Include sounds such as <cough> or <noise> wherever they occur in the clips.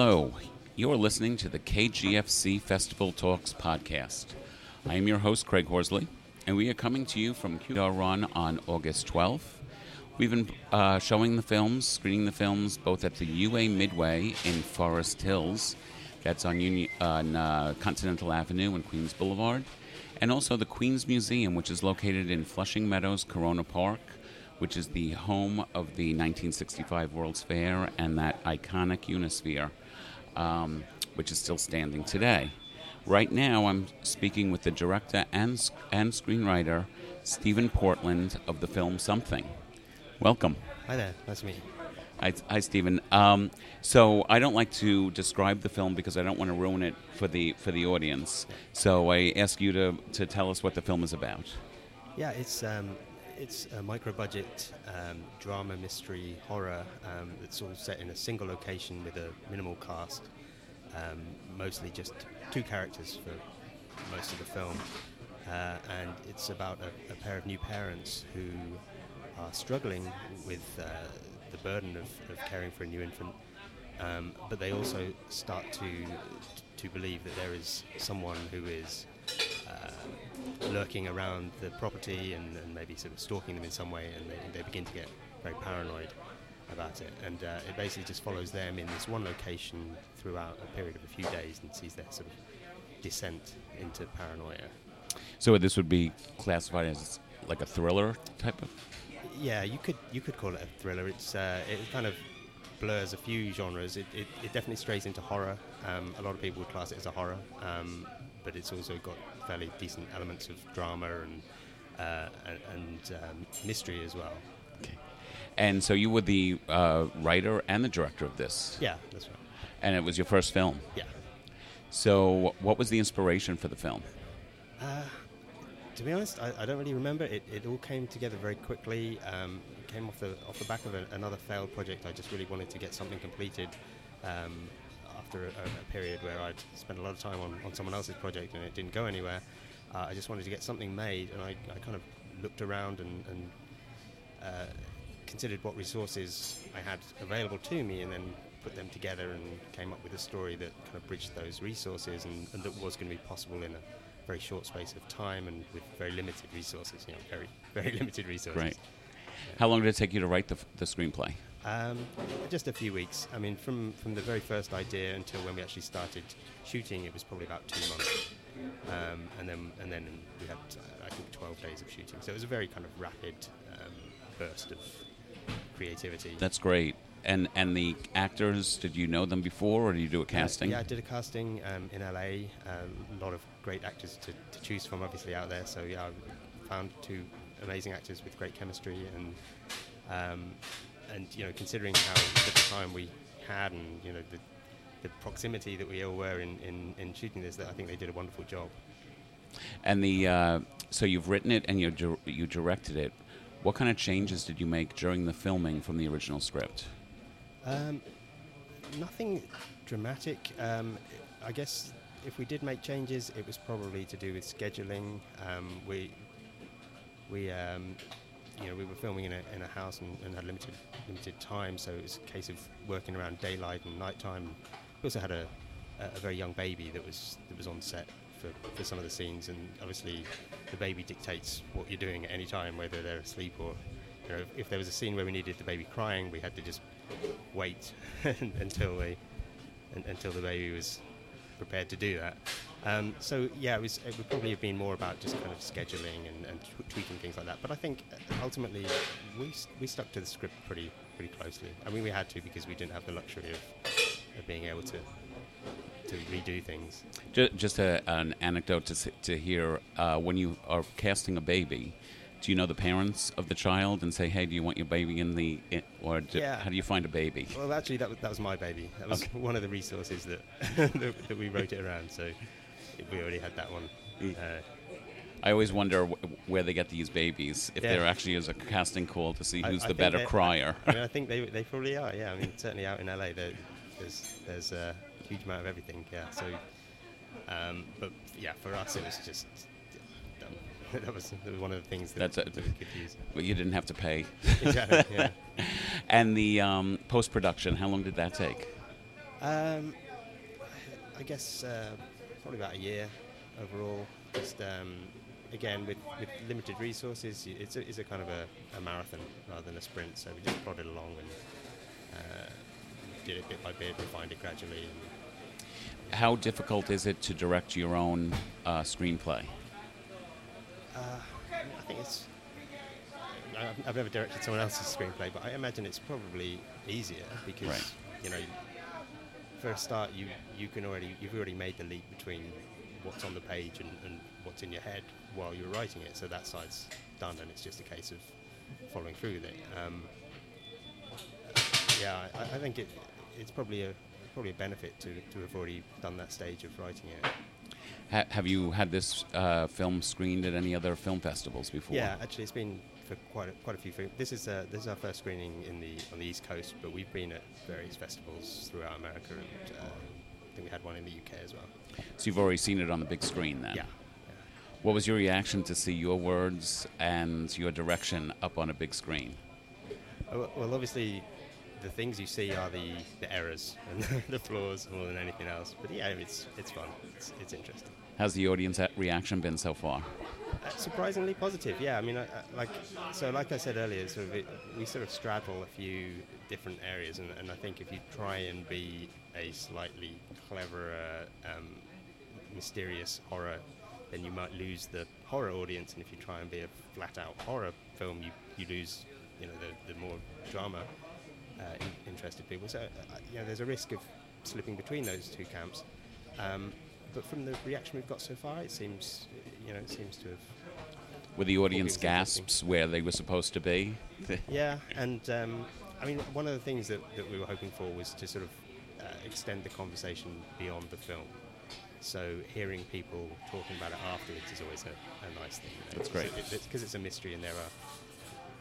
Hello, you are listening to the KGFC Festival Talks podcast. I am your host, Craig Horsley, and we are coming to you from QR Run on August 12th. We've been uh, showing the films, screening the films, both at the UA Midway in Forest Hills, that's on, on uh, Continental Avenue and Queens Boulevard, and also the Queens Museum, which is located in Flushing Meadows, Corona Park, which is the home of the 1965 World's Fair and that iconic Unisphere, um, which is still standing today. Right now, I'm speaking with the director and, and screenwriter, Stephen Portland, of the film Something. Welcome. Hi there. Nice to meet you. Hi, hi Stephen. Um, so I don't like to describe the film because I don't want to ruin it for the for the audience. So I ask you to, to tell us what the film is about. Yeah, it's um, it's a micro-budget um, drama, mystery, horror. Um, it's all set in a single location with a minimal cast. Um, mostly just two characters for most of the film, uh, and it's about a, a, pair of new parents who are struggling with uh, the burden of, of, caring for a new infant. Um, but they also start to to believe that there is someone who is lurking around the property and, and, maybe sort of stalking them in some way, and they, they begin to get very paranoid about it. And uh, it basically just follows them in this one location throughout a period of a few days and sees their sort of descent into paranoia. So this would be classified as like a thriller type of. Yeah, you could you could call it a thriller. It's uh, it kind of blurs a few genres. It, it, it definitely strays into horror. Um, a lot of people would class it as a horror, um, but it's also got fairly decent elements of drama and uh, and, um, mystery as well. Okay. And so you were the uh, writer and the director of this. Yeah, that's right. And it was your first film. Yeah. So what was the inspiration for the film? Uh, to be honest, I, I, don't really remember. It, it all came together very quickly. Um, it came off the off the back of a, another failed project. I just really wanted to get something completed um, after a, a, period where I'd spent a lot of time on, on someone else's project and it didn't go anywhere. Uh, I just wanted to get something made, and I, I kind of looked around and, and uh, considered what resources I had available to me, and then put them together and came up with a story that kind of bridged those resources and, and that was going to be possible in a very short space of time and with very limited resources. You know, very very <laughs> limited resources. Right. Yeah. How long did it take you to write the, the screenplay? Um, just a few weeks. I mean, from, from the very first idea until when we actually started shooting, it was probably about two months. Um, and then and then we had, uh, I think, 12 days of shooting. So it was a very kind of rapid um, burst of creativity. That's great. And and the actors, did you know them before, or did you do a casting? Uh, yeah, I did a casting um, in LA. Um, a lot of great actors to, to choose from, obviously out there. So yeah, I found two amazing actors with great chemistry, and um, and you know, considering how little time we had, and you know, the, the proximity that we all were in, in, in shooting this, that I think they did a wonderful job. And the uh, so you've written it and you you directed it. What kind of changes did you make during the filming from the original script? Um, nothing dramatic. Um, I guess if we did make changes, it was probably to do with scheduling. Um, we we um, you know we were filming in a, in a house and, and, had limited limited time, so it was a case of working around daylight and nighttime. We also had a, a very young baby that was that was on set for, for some of the scenes, and obviously the baby dictates what you're doing at any time, whether they're asleep or you know, if there was a scene where we needed the baby crying, we had to just wait <laughs> until we until the baby was prepared to do that. Um, so yeah, it, was, it would probably have been more about just kind of scheduling and, and tweaking things like that. But I think uh, ultimately we we stuck to the script pretty pretty closely. I mean, we had to because we didn't have the luxury of, of being able to to redo things. Just a, an anecdote to to hear uh, when you are casting a baby do you know the parents of the child and say, "Hey, do you want your baby in the?" In, or do, yeah. how do you find a baby? Well, actually, that was, that was my baby. That was okay. <laughs> one of the resources that, <laughs> that, that we wrote it around. So we already had that one. Uh, I always wonder wh- where they get these babies. If yeah. there actually is a casting call to see who's I, I the better crier. I, I, mean, I <laughs> think they they probably are. Yeah, I mean, certainly out in LA, there's there's a huge amount of everything. Yeah, so. Um, but yeah, for us, it was just that, was, <laughs> that, was, one of the things that, That's a, that we could use. Well, you didn't have to pay. exactly. Yeah. <laughs> and the um, post production, how long did that take? Um, I guess uh, probably about a year overall. Just um, again with, with limited resources, it's a, it's a kind of a, a marathon rather than a sprint. So we just plodded along and uh, did it bit by bit, refined it gradually. And, How difficult is it to direct your own uh, screenplay? uh, I think it's. I've, I've never directed someone else's screenplay, but I imagine it's probably easier because Right. you know, for a start, you you can already you've already made the leap between what's on the page and, and what's in your head while you're writing it. So that side's done, and it's just a case of following through with it. Um, yeah, I, I think it it's probably a probably a benefit to, to have already done that stage of writing it. Ha- have you had this uh, film screened at any other film festivals before? Yeah, actually, it's been for quite a, quite a few. This is uh, this is our first screening in the on the East Coast, but we've been at various festivals throughout America, and uh, I think we had one in the UK as well. So you've already seen it on the big screen then? Yeah. What was your reaction to see your words and your direction up on a big screen? Well, obviously, the things you see are the, the errors and <laughs> the flaws more than anything else. But yeah, it's it's fun. It's, it's interesting. How's the audience reaction been so far? Uh, surprisingly positive, yeah. I mean, I, I, like so, like I said earlier, sort of it, we sort of straddle a few different areas, and, and I think if you try and be a slightly cleverer, um, mysterious horror, then you might lose the horror audience, and if you try and be a flat-out horror film, you, you lose, you know, the, the more drama in, interested people. So, uh, you know, there's a risk of slipping between those two camps. Um, but from the reaction we've got so far, it seems, you know, it seems to have Were the audience gasps where they were supposed to be? <laughs> Yeah, and um, I mean, one of the things that, that we were hoping for was to sort of uh, extend the conversation beyond the film. So hearing people talking about it afterwards is always a, a nice thing. you know. That's great. Because it's, it's a mystery, and there are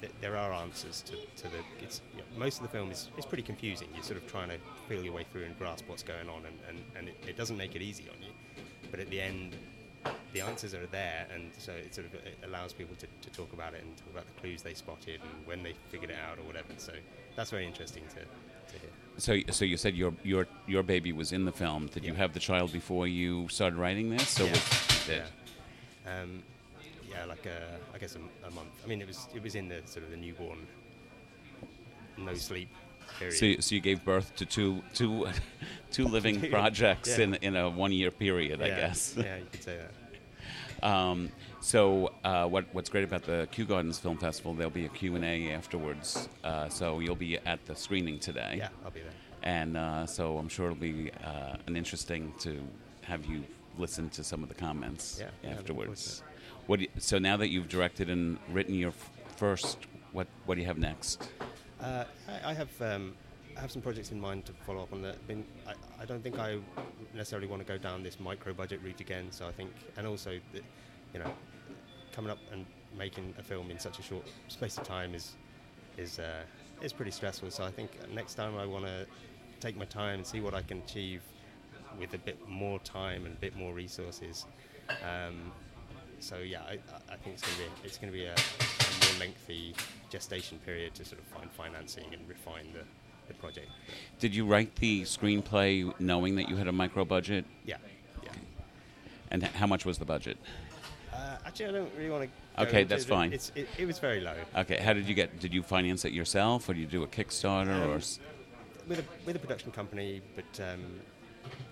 th- there are answers to, to the. It's you know, most of the film is, is pretty confusing. You're sort of trying to feel your way through and grasp what's going on, and, and, and it, it doesn't make it easy on you. But at the end, the answers are there, and so it sort of it allows people to, to talk about it and talk about the clues they spotted and when they figured it out or whatever. So that's very interesting to, to hear. So, so you said your your your baby was in the film. Did you have the child before you started writing this? So yeah. was, yeah. Um, yeah, like a, I guess a, a month. I mean, it was it was in the sort of the newborn, no sleep period. So, you- so you gave birth to two two <laughs> two living <laughs> projects Yeah. in in a one year period, I guess. yeah, you could say that. Um, so uh, what, what's great about the Kew Gardens Film Festival, there'll be a Q&A afterwards. Uh, so you'll be at the screening today. Yeah, I'll be there. And uh, so I'm sure it'll be uh, an interesting to have you listen to some of the comments Yeah, yeah, looking forward to afterwards. What you, so now that you've directed and written your first, what, what do you have next? Uh, I, I have um, I have some projects in mind to follow up on that. I, I, I don't think I necessarily want to go down this micro budget route again. So I think, and also, the, you know, coming up and making a film in such a short space of time is is uh, is pretty stressful. So I think next time I want to take my time and see what I can achieve with a bit more time and a bit more resources. Um, so yeah, I, I- think it's going to be it's going to be a, a more lengthy gestation period to sort of find financing and refine the, the project. But Did you write the screenplay knowing that you had a micro budget? yeah, yeah. And h- how much was the budget? Uh, actually, I don't really want to. Okay, that's fine. It's, it, it was very low. Okay, how did you get? Did you finance it yourself, or did you do a Kickstarter, or? Um, s- with a with a production company, but um,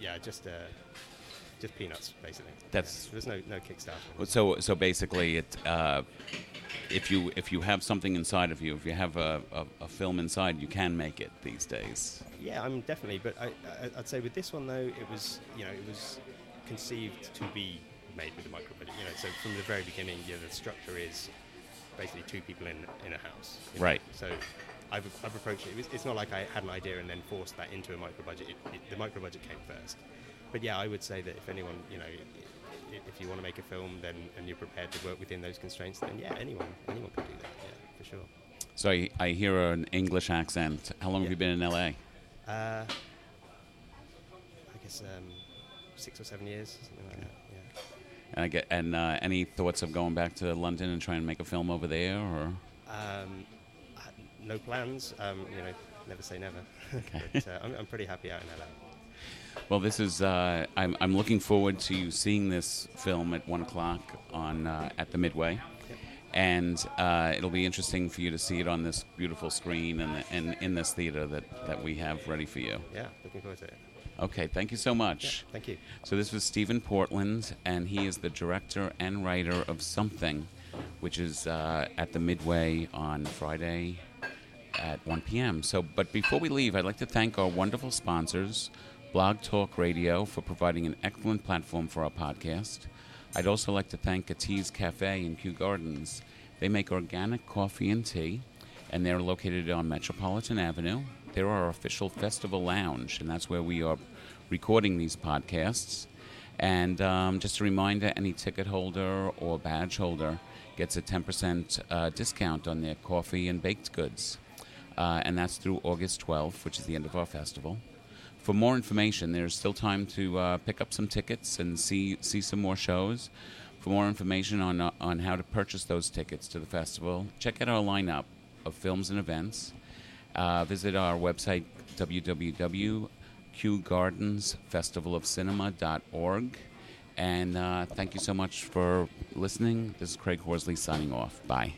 yeah, just uh, just peanuts basically. That's- there's no no Kickstarter. So, so basically, it uh, if you if you have something inside of you, if you have a, a, a film inside, you can make it these days. Yeah, I'm definitely. But I, I, I'd say with this one though, it was you know it was conceived to be made with a micro budget. You know, so from the very beginning, you know, the structure is basically two people in in a house. you know. Right. So. I've, I've approached it. it's not like I had an idea and then forced that into a micro budget. It, it, the micro budget came first. But yeah, I would say that if anyone, you know, if you want to make a film, then and you're prepared to work within those constraints, then yeah, anyone anyone can do that. Yeah, for sure. So I, I hear an English accent. How long have you been in LA? Uh, I guess um, six or seven years, something like that. Yeah. And I get and uh, any thoughts of going back to London and trying to make a film over there, or Um, no plans. Um, you know, never say never. Okay. <laughs> but uh, I'm, I'm pretty happy out in LA. Well, this is. Uh, I'm, I'm looking forward to seeing this film at one o'clock on uh, at the Midway, and uh, it'll be interesting for you to see it on this beautiful screen and, and in this theater that, that we have ready for you. Yeah, looking forward to it. Okay, thank you so Yeah, much. thank you. So this was Stephen Portland, and he is the director and writer of Something, which is uh, at the Midway on Friday at 1 p.m. So, but before we leave, I'd like to thank our wonderful sponsors, Blog Talk Radio, for providing an excellent platform for our podcast. I'd also like to thank Gatiz Cafe in Kew Gardens. They make organic coffee and tea, and they're located on Metropolitan Avenue. They're our official festival lounge, and that's where we are recording these podcasts. And um, just a reminder any ticket holder or badge holder gets a 10% uh, discount on their coffee and baked goods. Uh, and that's through August 12th, which is the end of our festival. For more information, there's still time to uh, pick up some tickets and see, see some more shows. For more information on, uh, on how to purchase those tickets to the festival, check out our lineup of films and events. Uh, visit our website, www.kewgardensfestivalofcinema.org. And uh, thank you so much for listening. This is Craig Horsley signing off. Bye.